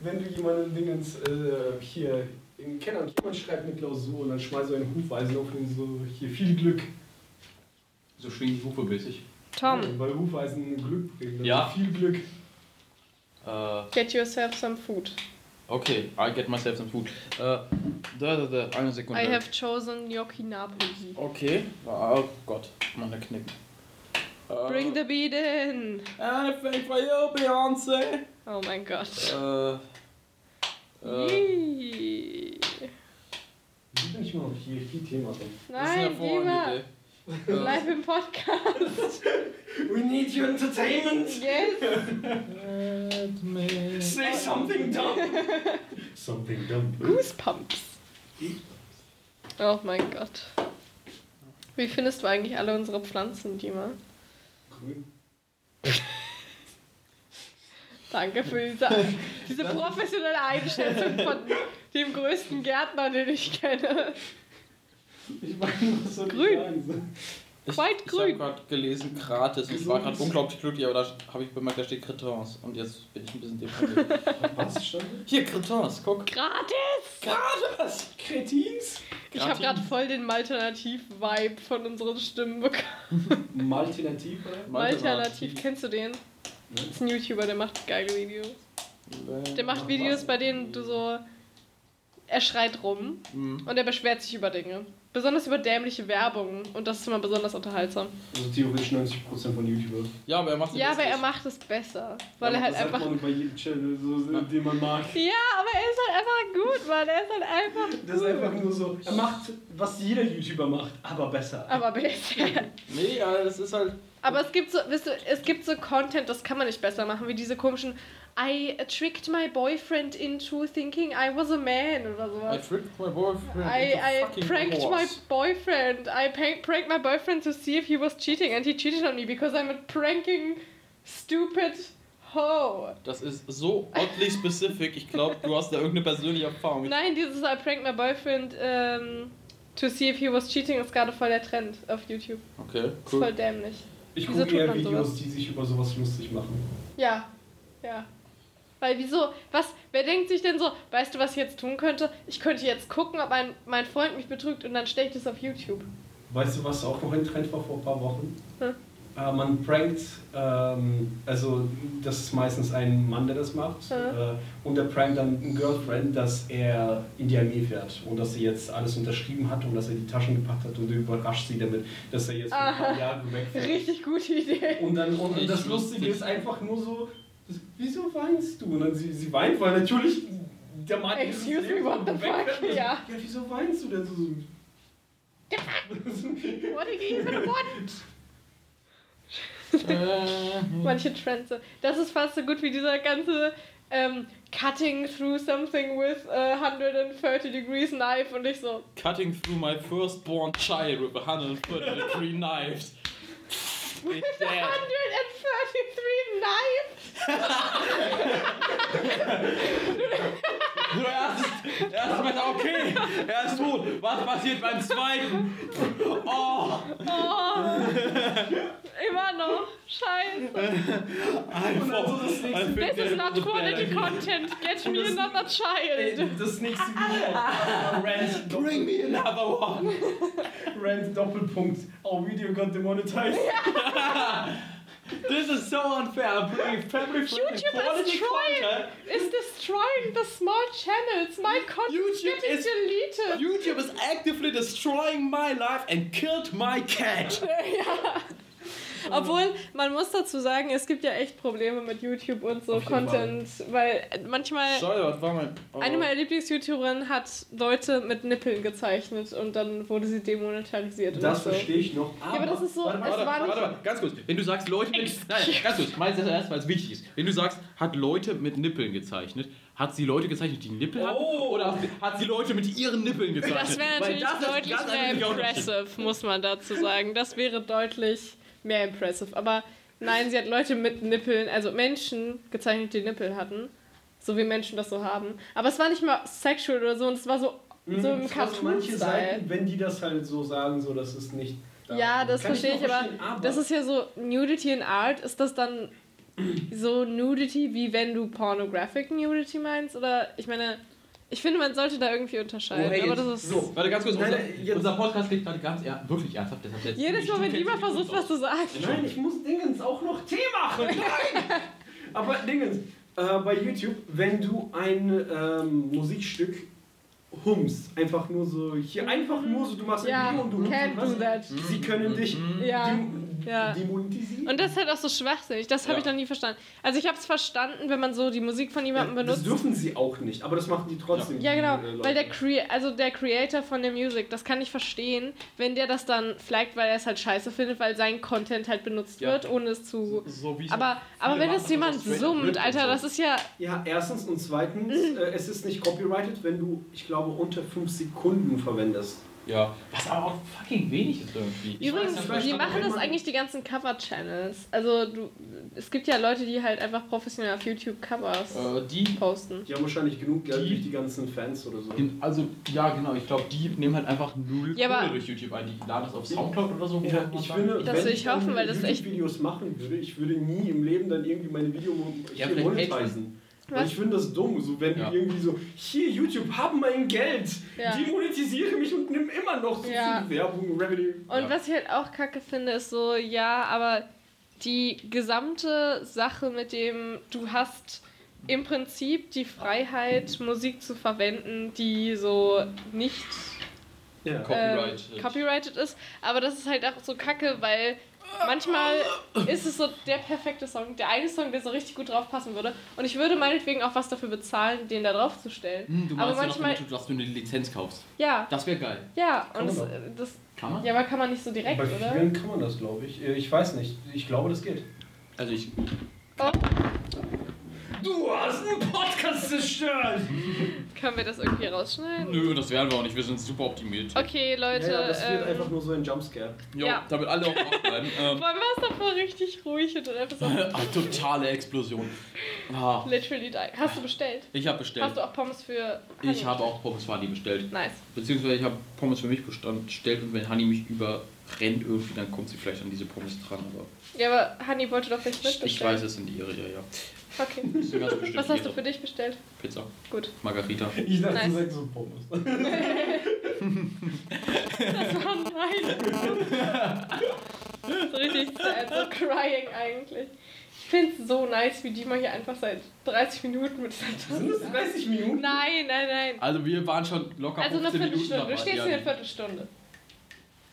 Wenn du jemanden Dingens äh, hier in Kenner und jemand schreibt eine Klausur und dann schmeißt du einen Hufeisen auf ihn so, hier viel Glück. So schwingen die Hufe mäßig. Tom, Weil Hufeisen Glück bringen. Ja. Viel Glück. Äh, get yourself some food. okay, I get myself some food. Äh, da, da, da, eine Sekunde. I have chosen Gnocchi Napoli. Okay, oh Gott, meine Knick. Äh, Bring the beat in. Anything for you, Beyoncé. Oh mein Gott. Äh, äh, Yee. Wie bin ich immer noch hier? Viel Thema drin. das ist eine Nein, mal. Vorliebe. Live im Podcast. We need your entertainment! Yes. Let me- Say something dumb! something dumb. Goosebumps. Oh mein Gott. Wie findest du eigentlich alle unsere Pflanzen, Dima? Grün. Danke für diese, diese professionelle Einschätzung von dem größten Gärtner, den ich kenne. Ich meine, was soll Grün. ich sagen? Ich, Quite ich grün. habe gerade gelesen, gratis. Ich war gerade unglaublich glücklich, aber da habe ich bemerkt, da steht Cretins. Und jetzt bin ich ein bisschen deprimiert. Was stand? Hier, Cretins, guck. Gratis! Gratis! Kretins? Ich habe gerade voll den Malternativ-Vibe von unseren Stimmen bekommen. Malternativ, oder? Malternativ, kennst du den? Das ist ein YouTuber, der macht geile Videos. Der macht Videos, bei denen du so. Er schreit rum Mhm. und er beschwert sich über Dinge. Besonders über dämliche Werbung. Und das ist immer besonders unterhaltsam. Also theoretisch 90% von YouTubern. Ja, aber er macht Ja, aber er macht es besser. Weil er halt das sagt einfach. man bei jedem Channel, so, den man mag. Ja, aber er ist halt einfach gut, Mann. Er ist halt einfach. Das ist einfach nur so, er macht, was jeder YouTuber macht, aber besser. Aber besser. Nee, ja, das ist halt. Aber es gibt so, wisst du, es gibt so Content, das kann man nicht besser machen, wie diese komischen I tricked my boyfriend into thinking I was a man oder I sowas. tricked my boyfriend. I, into I fucking pranked my horse. boyfriend. I pranked my boyfriend to see if he was cheating and he cheated on me because I'm a pranking stupid hoe. Das ist so oddly specific. Ich glaube, du hast da irgendeine persönliche Erfahrung. Nein, dieses I pranked my boyfriend ähm, to see if he was cheating ist gerade voll der Trend auf YouTube. Okay, Ist voll cool. dämlich. Ich Wieso gucke eher Videos, sowas? die sich über sowas lustig machen. Ja, ja. Weil wieso, was, wer denkt sich denn so, weißt du, was ich jetzt tun könnte? Ich könnte jetzt gucken, ob mein, mein Freund mich betrügt und dann stelle ich das auf YouTube. Weißt du, was auch noch ein Trend war vor ein paar Wochen? Hm. Äh, man prankt, ähm, also das ist meistens ein Mann, der das macht, Hm. äh, und der prankt dann einen Girlfriend, dass er in die Armee fährt und dass er jetzt alles unterschrieben hat und dass er die Taschen gepackt hat und er überrascht sie damit, dass er jetzt für ein paar Aha. Jahre wegfährt. Richtig gute Idee. Und dann und das Lustige lustig. ist einfach nur so, das, wieso weinst du? Und dann sie, sie weint, weil natürlich der Mann Excuse me, what the fuck? Ja. ja, wieso weinst du denn so? What did you even want? Äh, Manche Trends. Das ist fast so gut wie dieser ganze ähm, cutting through something with a 130 degrees knife und ich so, Cutting through my firstborn child with a 130 degree knives. with a dead. 133 knife? So, erst, erst mal, okay, er ist tot. Was passiert beim zweiten? Oh, Oh, immer noch. Scheiße. einfach. This is not quality content. Get me another Ey, child. das nächste Video. Rant, Bring me another one. Rant Doppelpunkt. Our video got demonetized. This is so unfair. I'm bringing family friendly YouTube is trying. content. Is destroying the small channels. My content YouTube getting is- deleted. YouTube is actively destroying my life and killed my cat. ja. Obwohl, man muss dazu sagen, es gibt ja echt Probleme mit YouTube und so Content, weil manchmal Scheiße, was war mein. Oh. eine meiner Lieblings-YouTuberinnen hat Leute mit Nippeln gezeichnet und dann wurde sie demonetarisiert. Das so. verstehe ich noch. Ja, aber das ist so- Warte, es warte, war warte, nicht- Warte, warte, ganz kurz. Wenn du sagst, Leute mit. Nein, ganz kurz. Mal das erst, weil es wichtig ist. Wenn du sagst, hat Leute mit Nippeln gezeichnet, hat sie Leute gezeichnet, die Nippel hatten? Oh. Oder hat sie, Leute mit ihren Nippeln gezeichnet? Das wäre Weil natürlich das deutlich mehr impressive, muss man dazu sagen. Das wäre deutlich mehr impressive. Aber nein, sie hat Leute mit Nippeln, also Menschen gezeichnet, die Nippel hatten. So wie Menschen das so haben. Aber es war nicht mal sexual oder so, und es war so, so im Mhm, trotzdem manche. Seiten, wenn die das halt so sagen, so das ist nicht. da. Ja, das verstehe ich, noch aber verstehen, das ist ja so Nudity in Art. Ist das dann so Nudity, wie wenn du Pornographic Nudity meinst? Oder ich meine, ich finde, man sollte da irgendwie unterscheiden. Oh, hey, aber das ist. so. Warte, ganz kurz. Nein, unser, nein, jetzt- unser Podcast geht gerade ganz er wirklich ernsthaft. Deshalb jetzt Jedes Mal, wenn du Dima versucht, was zu sagen. Nein, ich muss Dingens auch noch Tee machen. Nein! Aber Dingens, äh, bei YouTube, wenn du ein ähm, Musikstück hummst, einfach nur so, hier einfach nur so, du machst Ja, ein Video und du und was. Sie können dich Ja, dem- ja. demonetisieren. Und das ist halt auch so schwachsinnig. Das habe Ja. ich noch nie verstanden. Also ich habe es verstanden, wenn man so die Musik von jemandem das benutzt. dürfen sie auch nicht, aber das machen die trotzdem. Ja, genau, äh, Leute. weil der, Crea also der Creator von der Music, das kann ich verstehen, wenn der das dann flaggt, weil er es halt scheiße findet, weil sein Content halt benutzt Ja. wird, ohne es zu... So wie Aber, aber wenn es jemand summt, Alter, das ist ja... Ja, erstens und zweitens, äh, es ist nicht copyrighted, wenn du, ich glaube, unter 5 Sekunden verwendest. Ja. Was aber auch fucking wenig ist irgendwie. Ich Übrigens, weiß wie machen das eigentlich die ganzen Cover-Channels? Also, du, es gibt ja Leute, die halt einfach professionell auf YouTube Covers äh, die posten. Die haben wahrscheinlich genug Geld Die- durch die ganzen Fans oder so. Also, ja, genau. Ich glaube, die nehmen halt einfach null Ja, aber- Kohle durch YouTube ein. Die laden das auf Soundcloud oder so. Ja, ich finde, Das wenn will ich hoffen, weil das echt- YouTube-Videos machen würde, ich würde nie im Leben dann irgendwie meine Video Ja, monetisieren. Weil Was? ich finde das dumm, so wenn Ja. du irgendwie so, hier YouTube, hab mein Geld, Ja. demonetisiere mich und nimm immer noch so Ja. viel Werbung, Revenue. Und Ja. was ich halt auch kacke finde, ist so, ja, aber die gesamte Sache mit dem, du hast im Prinzip die Freiheit, Musik zu verwenden, die so nicht Ja. Copyright. ähm, copyrighted ist. Aber das ist halt auch so kacke, weil manchmal ist es so der perfekte Song, der eine Song, der so richtig gut drauf passen würde. Und ich würde meinetwegen auch was dafür bezahlen, den da drauf zu stellen. Hm, du aber ja manchmal, noch, dass du eine Lizenz kaufst. ja, Das wäre geil. ja, Kann und man das, doch. das, Kann man? ja, aber kann man nicht so direkt, Bei oder? vielen kann man das, glaube ich. Äh, Ich weiß nicht. Ich glaube, das geht. Also ich. Oh, Du hast einen Podcast zerstört! können wir das irgendwie rausschneiden? Nö, das werden wir auch nicht. Wir sind super optimiert. Okay, Leute. ja, ja, das wird ähm, einfach nur so ein Jumpscare. Jo, Ja. damit alle auch wach bleiben. ähm, Vor allem war es davor richtig ruhig und dann einfach so ah, totale Explosion. Ah, literally die. Hast du bestellt? ich habe bestellt. Hast du auch Pommes für Honey? Ich habe auch Pommes für Honey bestellt. Nice. Beziehungsweise ich habe Pommes für mich bestellt und wenn Honey mich überrennt irgendwie, dann kommt sie vielleicht an diese Pommes dran. Aber Ja, aber Honey wollte doch nicht mitbestellen. ich weiß, es sind ihre, ja, ja. Okay. Du Was hast du ihre für dich bestellt? Pizza, Gut. Margarita. Ich dachte, Nice. du sagst so Pommes. Das war nice. so richtig sad, so crying eigentlich. Ich finde es so nice, wie Dima hier einfach seit 30 Minuten mit seiner Sind das Tasse. 30 Minuten? Nein, nein, nein. Also wir waren schon locker Also eine 15 Minuten Viertelstunde. Du stehst hier eine Viertelstunde.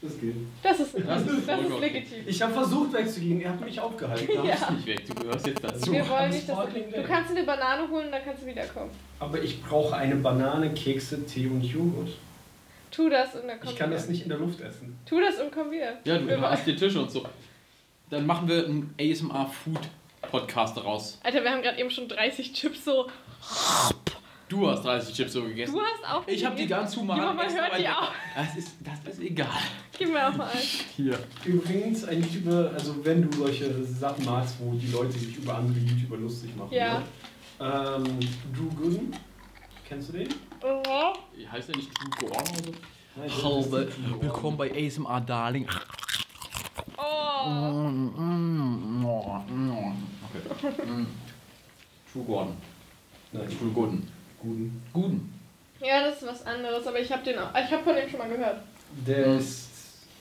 Das geht. Das ist, Das das ist ist, voll okay. legitim. Ich habe versucht wegzugehen, ihr habt mich aufgehalten. Du Ja. nicht weg, du gehörst jetzt dazu. Wir wollen nicht, dass du, du kannst eine Banane holen, dann kannst du wiederkommen. Aber ich brauche eine Banane, Kekse, Tee und Joghurt. Tu das und dann komm Ich kann wieder. das nicht in der Luft essen. Tu das und komm wieder. Ja, du Wir hast die Tische und so. Dann machen wir einen ASMR Food Podcast daraus. Alter, wir haben gerade eben schon 30 Chips so. Du hast 30 Chips so gegessen. Du hast auch. Ich habe die ganz human Ja, man hört die auch. Das ist, das ist egal. Gib mir auch mal ein. Hier. Übrigens, ein YouTuber, also wenn du solche Sachen magst, wo die Leute sich über andere YouTuber lustig machen. Ja. Ne? Ähm, Drew Gooden, kennst du den? Mhm. Heißt der nicht True Gorn oder so? Drew Gooden. willkommen bei ASMR Darling. Oh. Okay. True Gordon. Nein, True Gordon. Gooden. Guden. Ja, das ist was anderes, aber ich habe den auch. Ich habe von dem schon mal gehört. Der Mhm. ist.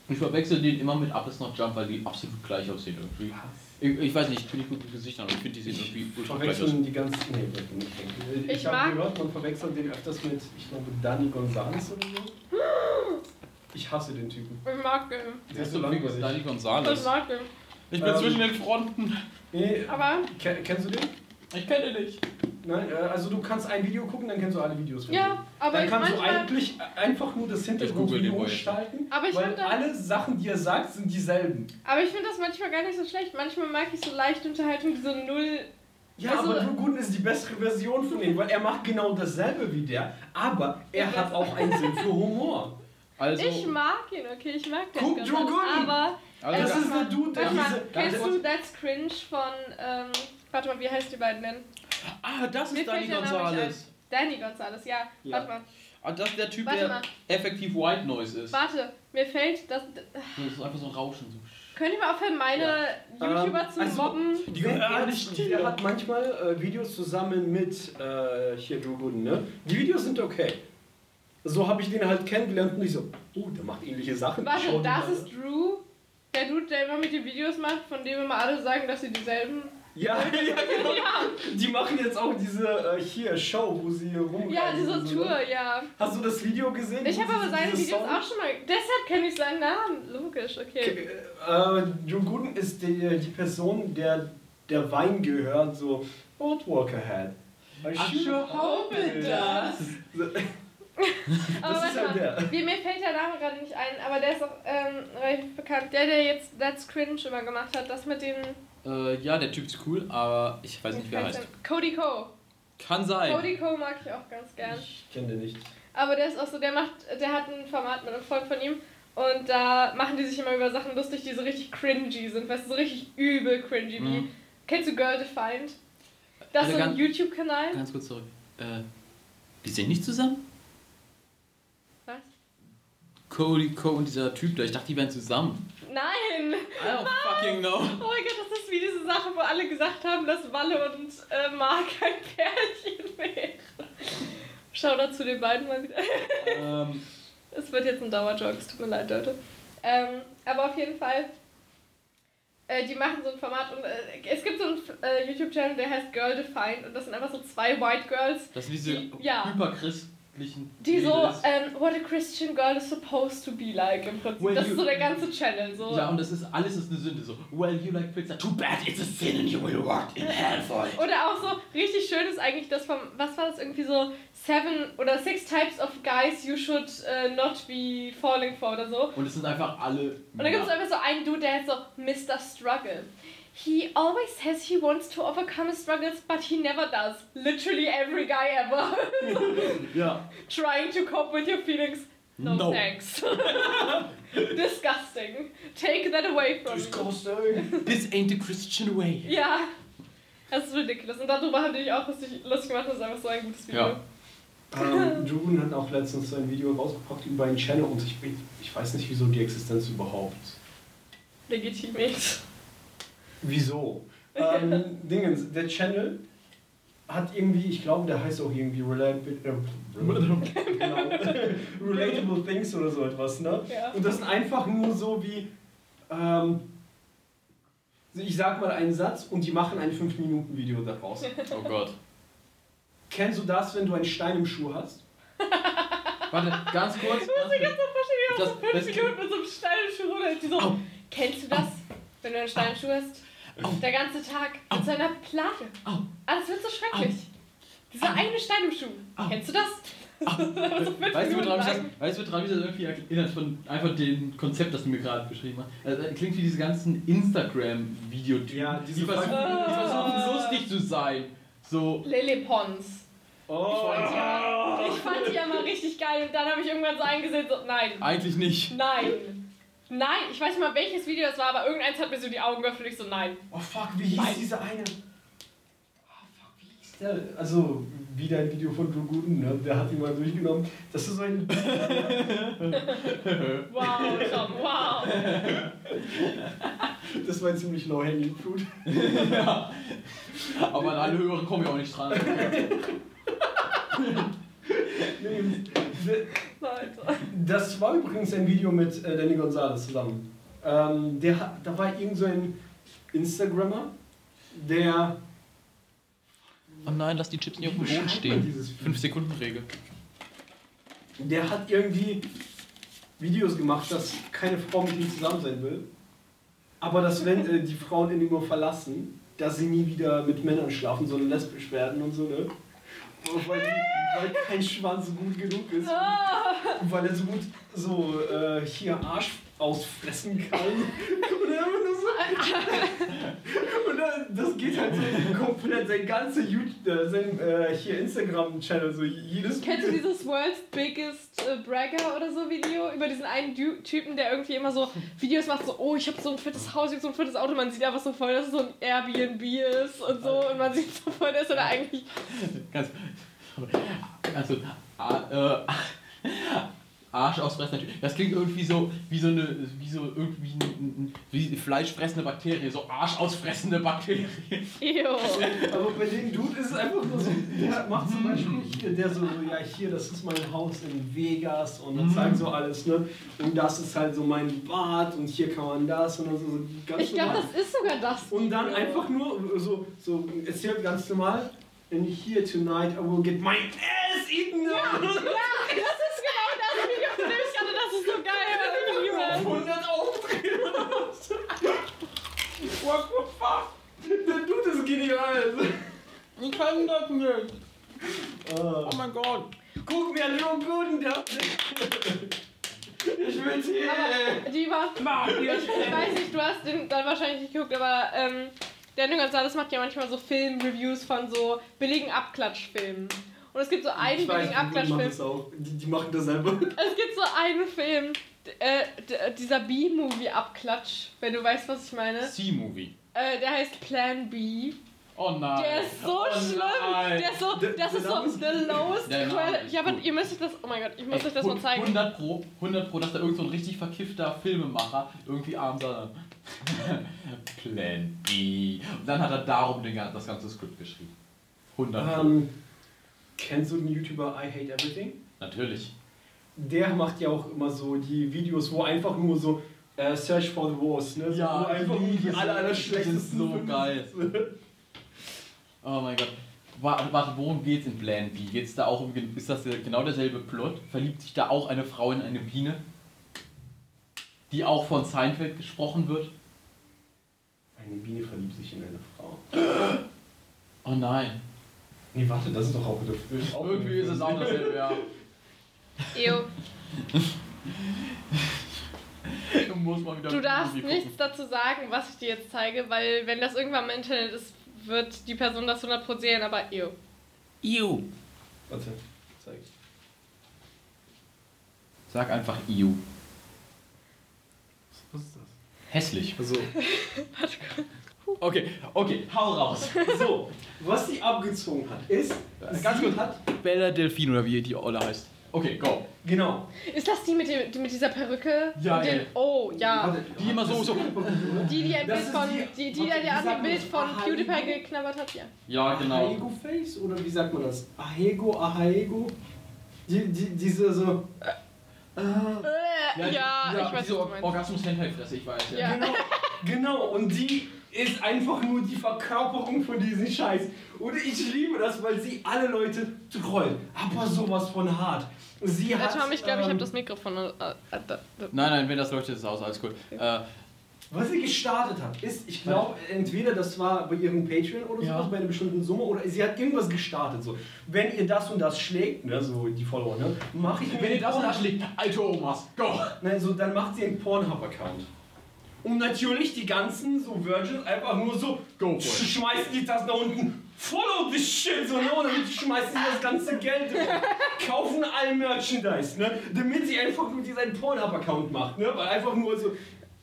Ich verwechsel den immer mit Up is Not Jump, weil die absolut gleich aussehen irgendwie. Ich, ich weiß nicht, ich bin nicht gut mit Gesichtern, aber ich finde, die sehen irgendwie ultra gleich aus. Verwechseln die ganzen. Nee, nicht. Ich, Ich habe gehört, man verwechselt den öfters mit, ich glaube, Danny Gonzalez oder so. Ich hasse den Typen. Ich mag den. Der ist so langweilig. Dani Ich Gonzalez. mag den. Ich bin Ähm, zwischen den Fronten. Nee, Aber ke- kennst du den? Ich kenne den nicht. Nein, äh, also du kannst ein Video gucken, dann kennst du alle Videos von ja, aber Dann ich kannst du eigentlich einfach nur das Hintergrundvideo umschalten, Aber ich weil alle Sachen, die er sagt, sind dieselben. Aber ich finde das manchmal gar nicht so schlecht. Manchmal mag ich so leichte Unterhaltung, die so null. Ja, Also- aber Drew Gooden ist die bessere Version von ihm, weil er macht genau dasselbe wie der, aber er hat auch einen Sinn für Humor. Also, Ich mag ihn, okay, ich mag den. Guck, Drew Gooden! Aber. also Das ist der Dude, der diese- Kennst du That's Cringe von. Ähm, warte mal, wie heißt die beiden denn? ah, das Mir ist nicht Gonzalez. Danny Gonzalez, ja. Ja. Warte mal, Ah, das ist der Typ, Warte der mal. effektiv White Noise ist. warte. Mir fällt das. Das ist einfach so ein Rauschen. So. Könnt ihr mal aufhören, meine YouTuber Ähm, zu also, mobben? Die gehören nicht. Der hat manchmal äh, Videos zusammen mit äh, hier Gooden, ne? Die Videos sind okay. So habe ich den halt kennengelernt und ich so, oh, der macht ähnliche Sachen. Schau Warte, den das mal ist Drew? Der Dude, der immer mit den Videos macht, von dem immer alle sagen, dass sie dieselben. Ja, ja, genau. Ja, Die machen jetzt auch diese äh, hier Show, wo sie rumreisen. ja diese so, ne? Tour, ja. Hast du das Video gesehen? Ich habe aber seine Videos Song- auch schon mal. Deshalb kenne ich seinen Namen. Logisch, okay. Äh, Joe Gooden ist die, die Person, der der Wein gehört, so Old Walker Head. I sure hope it does. Aber Das ist halt der. wie, mir fällt der Name gerade nicht ein, aber der ist auch ähm, relativ bekannt. Der, der jetzt That's Cringe immer gemacht hat, das mit den. Äh, ja, der Typ ist cool, aber ich weiß nicht, wer er heißt. Cody Co. Kann sein. Cody Co mag ich auch ganz gern. Ich kenne den nicht. Aber der ist auch so, der macht, der hat ein Format mit einem Freund von ihm und da machen die sich immer über Sachen lustig, die so richtig cringy sind, weißt du, so richtig übel cringy wie. Mhm. Kennst du Girl Defined? Das ist Also so ein YouTube-Kanal. Ganz kurz zurück. Äh, die sind nicht zusammen? Was? Cody, Co und dieser Typ da, ich dachte, die wären zusammen. Nein! I don't fucking know. Oh mein Gott, das ist wie diese Sache, wo alle gesagt haben, dass Walle und äh, Mark ein Pärchen wären. Schau da zu den beiden mal wieder. ähm, Es wird jetzt ein Dauerjoke, es tut mir leid, Leute. Ähm, aber auf jeden Fall, äh, die machen so ein Format und äh, es gibt so einen äh, YouTube-Channel, der heißt Girl Defined und das sind einfach so zwei White Girls, das sind diese Die- ja. Hyperchristlichen die so, Mädels. ähm, what a Christian girl is supposed to be like im Prinzip. Well, das ist so der ganze Channel. So. Ja, und das ist alles ist eine Sünde. So, well, you like pizza. Too bad, it's a sin and you will rot in hell for it. Oder auch so, richtig schön ist eigentlich das vom, was war das irgendwie so, seven oder six types of guys you should äh, not be falling for oder so. Und es sind einfach alle. Und dann gibt es einfach so einen Dude, der heißt so Mr. Struggle. He always says he wants to overcome his struggles, but he never does. Literally every guy ever. Ja. Trying to cope with your feelings. No, No. thanks. Disgusting. Take that away from me. Disgusting. This ain't the Christian way. Ja. Das ist ridiculous. Und darüber hatte ich auch lustig, lustig gemacht. Das ist einfach so ein gutes Video. Ja. Ähm, Gooden hat auch letztens so ein Video rausgebracht über einen Channel und ich, ich weiß nicht, wieso die Existenz überhaupt. Legitimiert. Wieso? ähm, Dingens, der Channel hat irgendwie, ich glaube, der heißt auch irgendwie Relatable, äh, genau, Relatable Things oder so etwas, ne? Ja. Und das sind einfach nur so wie, ähm, ich sag mal einen Satz und die machen ein 5-Minuten-Video daraus. Oh Gott. Kennst du das, wenn du einen Stein im Schuh hast? Warte, ganz kurz. Ganz kurz. Das- Das, fünf das- Minuten mit so einem Stein im Schuh oder die so, Au. Kennst du das? Wenn du einen Stein im Schuh hast? Der ganze Tag mit so einer Plage. Alles wird so schrecklich. Dieser eine Stein im Schuh. Kennst du das? so Weißt du, woran mich das, weißt du, woran mich das irgendwie erinnert von einfach dem Konzept, das du mir gerade beschrieben hast? Also, das klingt wie diese ganzen Instagram-Videotypen. Ja, diese die versuchen, die versuchen lustig zu sein. So, Lele Pons. Oh, Ich fand die ja mal richtig geil und dann habe ich irgendwann so eingesehen, so, nein, Eigentlich nicht. nein. Nein, ich weiß nicht mal welches Video das war, aber irgendeins hat mir so die Augen geöffnet und ich so, nein. oh fuck, wie hieß Nein. dieser eine? Oh fuck, wie hieß der? Also, wieder ein Video von Drew Gooden, ne? der hat ihn mal durchgenommen. Das ist so ein. Wow, Tom, wow. Das war ein ziemlich low hanging fruit. ja. Aber an alle Hörer kommen ja auch nicht dran. Nee. Das war übrigens ein Video mit äh, Danny Gonzalez zusammen. Ähm, der, da war irgend so ein Instagrammer, der. Oh nein, lass die Chips nicht auf dem Boden stehen. dieses Video? 5 Sekunden Regel. Der hat irgendwie Videos gemacht, dass keine Frau mit ihm zusammen sein will. Aber dass, wenn äh, die Frauen ihn nur verlassen, dass sie nie wieder mit Männern schlafen, sondern lesbisch werden und so, ne? Weil, die, weil kein Schwanz so gut genug ist. Weil er so gut so äh, hier Arsch ausfressen kann. Und, er einfach nur so, und dann, das geht halt so komplett, sein ganzer YouTube, äh, sein äh, hier Instagram-Channel, so jedes Kennst du dieses World's Biggest äh, Bragger oder so Video über diesen einen du Typen, der irgendwie immer so Videos macht, so, oh, ich habe so ein fettes Haus, ich hab so ein fettes Auto, man sieht einfach so voll, dass es so ein Airbnb ist und so und man sieht so voll, dass er da eigentlich Ganz. Also, äh, Arsch ausfressen natürlich. Das klingt irgendwie so wie so eine, wie so irgendwie ein, ein, wie fleischfressende Bakterie, so Arsch ausfressende Bakterie. Ew. Aber bei dem Dude ist es einfach nur so, der macht zum Beispiel hier, der so, so, ja hier, das ist mein Haus in Vegas und dann zeigt so alles, ne? Und das ist halt so mein Bad und hier kann man das und dann so, so ganz Ich glaube, das ist sogar das. Und dann einfach nur so, so erzählt ganz normal, and here tonight I will get my ass eaten. Ja, das ist genau das Video, von dem ich hatte, das ist so geil, was ich liebe. 100 Auftritte. What the fuck? Der Dude ist genial. Ich kann das nicht. Ah. Oh mein Gott. Guck mir Joe Gooden da. Ich will hier. Aber die war. Ich weiß nicht, du hast den dann wahrscheinlich nicht geguckt, aber ähm, Daniel Gonzalez macht ja manchmal so Filmreviews von so billigen Abklatschfilmen. Und es gibt so einen Ich billigen Abklatschfilm. das auch. Die, die machen das selber. Es gibt so einen Film, äh, dieser B-Movie-Abklatsch, wenn du weißt, was ich meine. C-Movie. Äh, der heißt Plan B. Oh nein. Der ist so oh schlimm. Nein. Der ist so, Der- das der ist so the lowest quality. ist Ja, aber ihr müsst euch das. Oh mein Gott, ich muss euch das Ey, mal zeigen. 100 pro, 100 pro, dass da irgend so ein richtig verkiffter Filmemacher irgendwie abends dann Plan B. Und dann hat er darum den, das ganze Skript geschrieben. 100 pro. Ähm, kennst du den YouTuber I Hate Everything? Natürlich. Der macht ja auch immer so die Videos, wo einfach nur so äh, Search for the Worst, ne? So, Ja, einfach die es. aller, aller Das ist schlechtesten so geil. Oh mein Gott. Wa- Warte, worum geht's in Plan B? Geht's da auch um, ist das genau derselbe Plot? Verliebt sich da auch eine Frau in eine Biene? Die auch von Seinfeld gesprochen wird? Eine Biene verliebt sich in eine Frau. Oh nein. Nee, warte, das ist doch auch wieder. Irgendwie ist es auch dasselbe, ja. Ew. Du musst mal wieder Du darfst nichts dazu sagen, was ich dir jetzt zeige, weil wenn das irgendwann im Internet ist, wird die Person das 100% sehen, aber ew. Ew. Warte, zeig. Sag einfach Ew. Hässlich. Also, Okay, okay, hau raus. so, was sie abgezogen hat, ist, Ganz sie kurz. hat, Bella Delfin oder wie die Olle heißt. Okay, go. genau, Ist das die mit, dem, die mit dieser Perücke? Ja, den, ja. Oh, ja. Warte, Die immer so- so-? Die, die ein Das Bild von, die- die, die, warte, sagt andere man Bild von Ahaigo? PewDiePie geknabbert hat, ja. Ja, genau. Ahaigo Face oder wie sagt man das? Ahego, Ahaigo? Die, die, diese so. Äh, Äh, ja, ich weiß, diese was du meinst. orgasmus fresse ich weiß. Ja. Genau, genau, und die ist einfach nur die Verkörperung von diesem Scheiß. Und ich liebe das, weil sie alle Leute trollt. Aber sowas von hart. Sie Äh, hat. Tom, ich glaube, ich ähm, habe das Mikrofon. Äh, äh, da, da. Nein, nein, wenn das leuchtet, ist es aus, alles gut. Äh, Was sie gestartet hat, ist, ich glaube, entweder das war bei ihrem Patreon oder Ja. sowas, bei einer bestimmten Summe, oder sie hat irgendwas gestartet. So, wenn ihr das und das schlägt, ne, so die Follower, ne, mache ich wenn ihr das Porn- nachschlägt, alte Omas, go! Nein, so, dann macht sie einen Pornhub-Account. Und natürlich die ganzen so Virgins einfach nur so Go sch schmeißen die das nach unten. follow this shit, so, ne? Und dann schmeißen sie das ganze Geld rein, kaufen all Merchandise, ne? Damit sie einfach nur diesen Pornhub-Account macht, ne? Weil einfach nur so,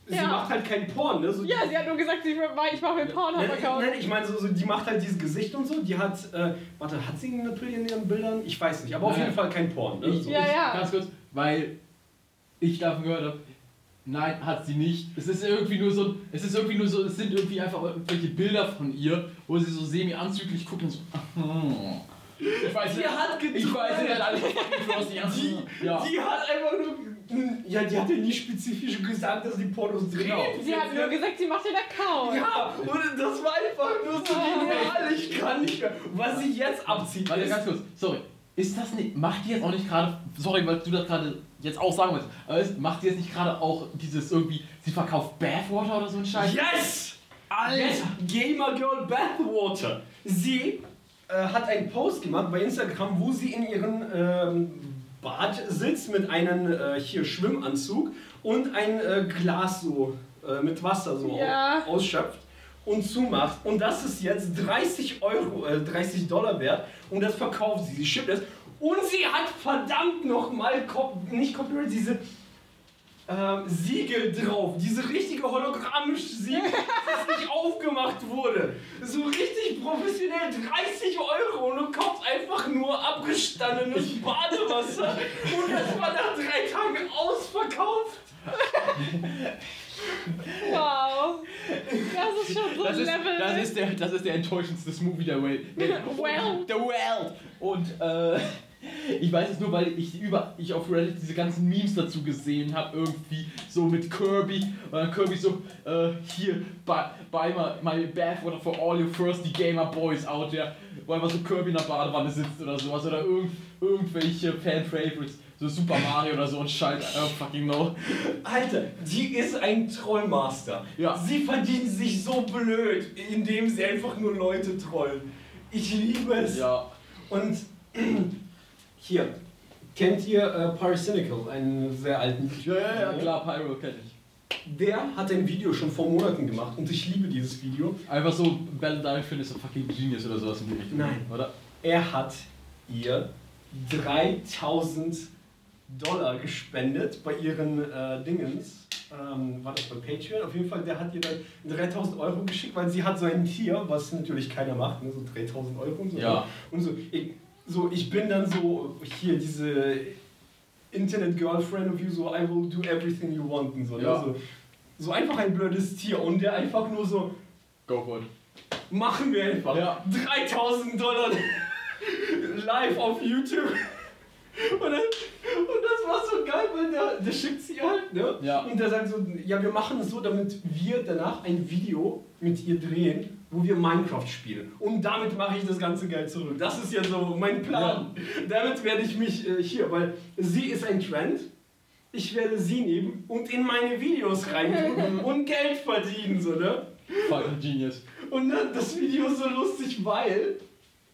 sie Ja. macht halt keinen Porn, ne? So, Ja, sie hat nur gesagt, ich mache mir Nein, Pornhub-Account. nein, ich meine, so, so, die macht halt dieses Gesicht und so. Die hat, äh, warte, hat sie natürlich in ihren Bildern? Ich weiß nicht, aber auf Nein. jeden Fall kein Porn. Ne? Ich, So. Ja, ich, ja. Ganz kurz, weil ich davon gehört habe, nein, hat sie nicht. Es ist irgendwie nur so, es ist irgendwie nur so, es sind irgendwie einfach irgendwelche Bilder von ihr, wo sie so semi-anzüglich gucken und so. Ich weiß Die nicht, hat ich weiß nicht, alles fucking Frosty Die, ja. die hat einfach nur. Ja, die hat ja nie spezifisch gesagt, dass die Pornos dreht. Genau. Sie hat nur gesagt, sie macht den Account. Ja, und das war einfach nur so genial. Ich kann nicht mehr. Was sie jetzt abzieht, Warte, ganz kurz, sorry. Ist das nicht, macht die jetzt auch nicht gerade, sorry, weil du das gerade jetzt auch sagen willst, aber ist, macht die jetzt nicht gerade auch dieses irgendwie, sie verkauft Bathwater oder so ein Scheiß? Yes! Yes! Gamer Girl Bathwater. Sie äh, hat einen Post gemacht bei Instagram, wo sie in ihrem ähm, Bad sitzt mit einem äh, hier Schwimmanzug und ein äh, Glas so äh, mit Wasser so Ja. au- ausschöpft und zumacht. Und das ist jetzt 30 Euro, äh, 30 Dollar wert und das verkauft sie. Sie schippt es. Und sie hat verdammt nochmal, nicht Copyright, diese ähm, Siegel drauf. Diese richtige hologrammische Siegel, das nicht aufgemacht wurde. So richtig professionell 30 Euro und du kaufst einfach nur abgestandenes Badewasser und das war nach drei Tagen ausverkauft. Wow. Das ist schon so Das ein ist, Level. das, ist der, das ist der enttäuschendste Smoothie der Welt. Well. The World. Und äh, ich weiß es nur, weil ich über ich auf Reddit diese ganzen Memes dazu gesehen habe, irgendwie so mit Kirby. Und dann Kirby so, äh, hier, buy, buy my, my bathwater for all you thirsty gamer boys out there. Wo einfach so Kirby in der Badewanne sitzt oder sowas. Oder irgend, irgendwelche Fan-Favorites. So Super Mario oder so und Scheiß, I don't fucking know. Alter, die ist ein Trollmaster. Ja. Sie verdient sich so blöd, indem sie einfach nur Leute trollen. Ich liebe es. Ja. Und hier, kennt ihr äh, Paracynical, einen sehr alten Ja, ja, ja, klar, Pyro kenn ich. Der hat ein Video schon vor Monaten gemacht und ich liebe dieses Video. Einfach so, Finn ist ein fucking Genius oder sowas in die Richtung. Nein. Oder? Er hat ihr 3000 Dollar gespendet bei ihren äh, Dingens. Ähm, war das bei Patreon? Auf jeden Fall, der hat ihr dann 3000 Euro geschickt, weil sie hat so ein Tier, was natürlich keiner macht, ne? so 3000 Euro und so. Ja. Und so ich, so, ich bin dann so, hier diese Internet Girlfriend of you, so I will do everything you want und so. ne? Ja. So, so einfach ein blödes Tier und der einfach nur so, Go for it. machen wir einfach. Ja. 3000 Dollar live auf YouTube. Und, dann, und das war so geil, weil der, der schickt sie halt, ne? Ja. Und der sagt so, ja, wir machen es so, damit wir danach ein Video mit ihr drehen, wo wir Minecraft spielen. Und damit mache ich das ganze Geld zurück. Das ist ja so mein Plan. Damit werde ich mich äh, hier, weil sie ist ein Trend. Ich werde sie nehmen und in meine Videos reintun und Geld verdienen, so, ne? Fucking Genius. Und dann das Video ist so lustig, weil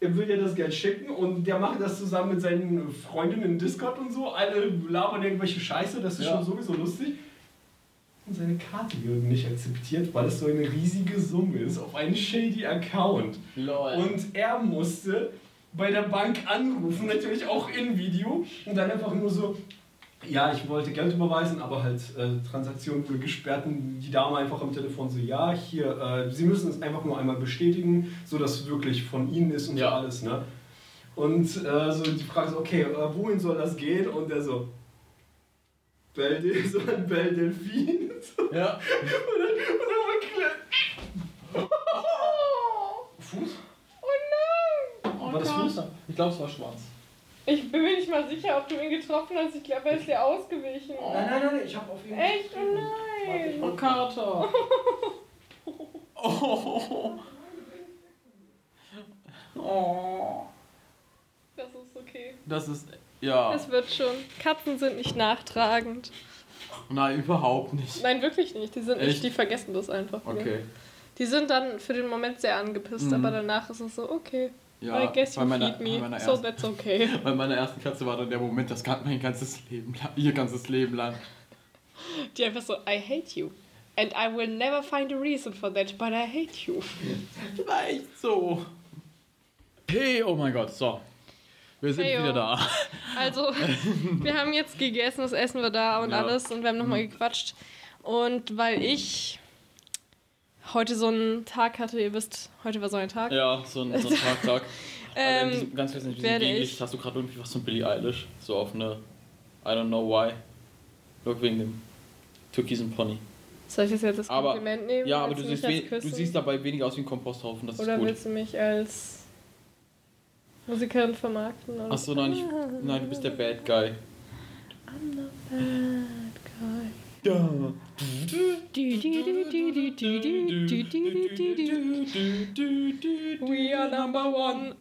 er will ja das Geld schicken und der macht das zusammen mit seinen Freundinnen in Discord und so. Alle labern irgendwelche Scheiße, das ist Ja. schon sowieso lustig. Und seine Karte wird nicht akzeptiert, weil es so eine riesige Summe ist auf einen shady Account. Lol. Und er musste bei der Bank anrufen, natürlich auch in Video, und dann einfach nur so, ja, ich wollte Geld überweisen, aber halt äh, Transaktion wurde gesperrt und die Dame einfach am Telefon so, ja, hier, äh, Sie müssen es einfach nur einmal bestätigen, so dass es wirklich von Ihnen ist und Ja. so alles, ne? Und äh, so die Frage ist, okay, äh, wohin soll das gehen? Und er so, Bell, so ein Bell Delfin. So. Und ja. dann, und dann war Fuß? Oh nein! War das Fuß? Ich glaube, es war schwarz. Ich bin mir nicht mal sicher, ob du ihn getroffen hast. Ich glaube, er ist dir ausgewichen. Nein, nein, nein, ich habe auf jeden Fall. Echt? Oh nein! Oh, Carter. oh. oh. Das ist okay. Das ist, ja. Es wird schon. Katzen sind nicht nachtragend. Nein, überhaupt nicht. Nein, wirklich nicht. Die sind Echt? nicht, die vergessen das einfach. wieder. Okay. Die sind dann für den Moment sehr angepisst, Mhm. aber danach ist es so, okay. Ja, I guess you meiner, feed me, meiner so ersten, that's okay. bei meiner ersten Katze war dann der Moment, das gab mein ganzes Leben lang, ihr ganzes Leben lang. Die einfach so, I hate you. And I will never find a reason for that, but I hate you. War echt so. Hey, oh mein Gott, so. Wir sind Heyo. wieder da. Also, wir haben jetzt gegessen, das Essen war da und Ja. Mhm. alles und wir haben nochmal gequatscht. Und weil ich heute so einen Tag hatte, ihr wisst, heute war so ein Tag. Ja, so ein, so ein Tag, Tag. Ähm, Also diesem, ganz kurz in diesem Gegenlicht ich- hast du gerade irgendwie was von Billie Eilish. So auf eine. I don't know why. Look wegen dem türkisen Pony. Soll ich das jetzt als Aber- Kompliment nehmen? Ja, aber du siehst, du siehst dabei weniger aus wie ein Komposthaufen, das Oder ist gut. willst du mich als Musikerin vermarkten? Oder? Achso, nein, ich, nein, du bist der Bad Guy. I'm the bad guy. Ja. We are number one.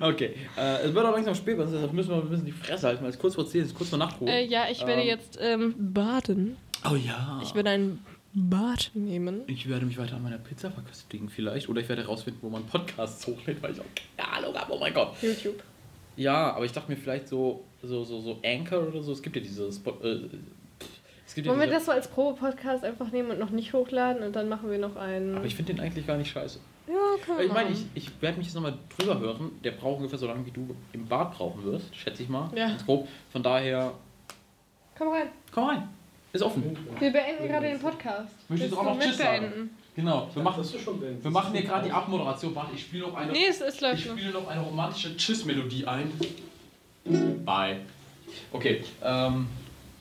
Okay, äh, es wird auch langsam spät, deshalb müssen wir ein bisschen die Fresse halten, weil es kurz vor 10 ist, kurz vor Nacht hoch. Äh, ja, ich werde Ähm. jetzt ähm, baden. Oh ja. Ich werde ein Bad nehmen. Ich werde mich weiter an meiner Pizza verköstigen vielleicht. Oder ich werde herausfinden, wo man Podcasts hochlädt, weil ich auch keine Ahnung habe. Oh mein Gott. YouTube. Ja, aber ich dachte mir vielleicht so, so, so, so Anchor oder so. Es gibt ja diese Spot, äh, es gibt ja Wollen wir diese, das so als Probe-Podcast einfach nehmen und noch nicht hochladen und dann machen wir noch einen. Aber ich finde den eigentlich gar nicht scheiße. ja, kann man Ich meine, ich, ich werde mich jetzt nochmal drüber hören. Der braucht ungefähr so lange, wie du im Bad brauchen wirst, schätze ich mal. Ja. Ganz grob. Von daher, Komm rein. komm rein. Ist offen. Wir beenden gerade den Podcast. Möchtest du auch noch Tschüss sagen? Genau. Wir machen, wir machen hier gerade die Abmoderation. Warte, ich spiele noch eine. Nee, es, es Ich läuft noch. spiele noch eine romantische Tschüss-Melodie ein. Bye. Okay, ähm,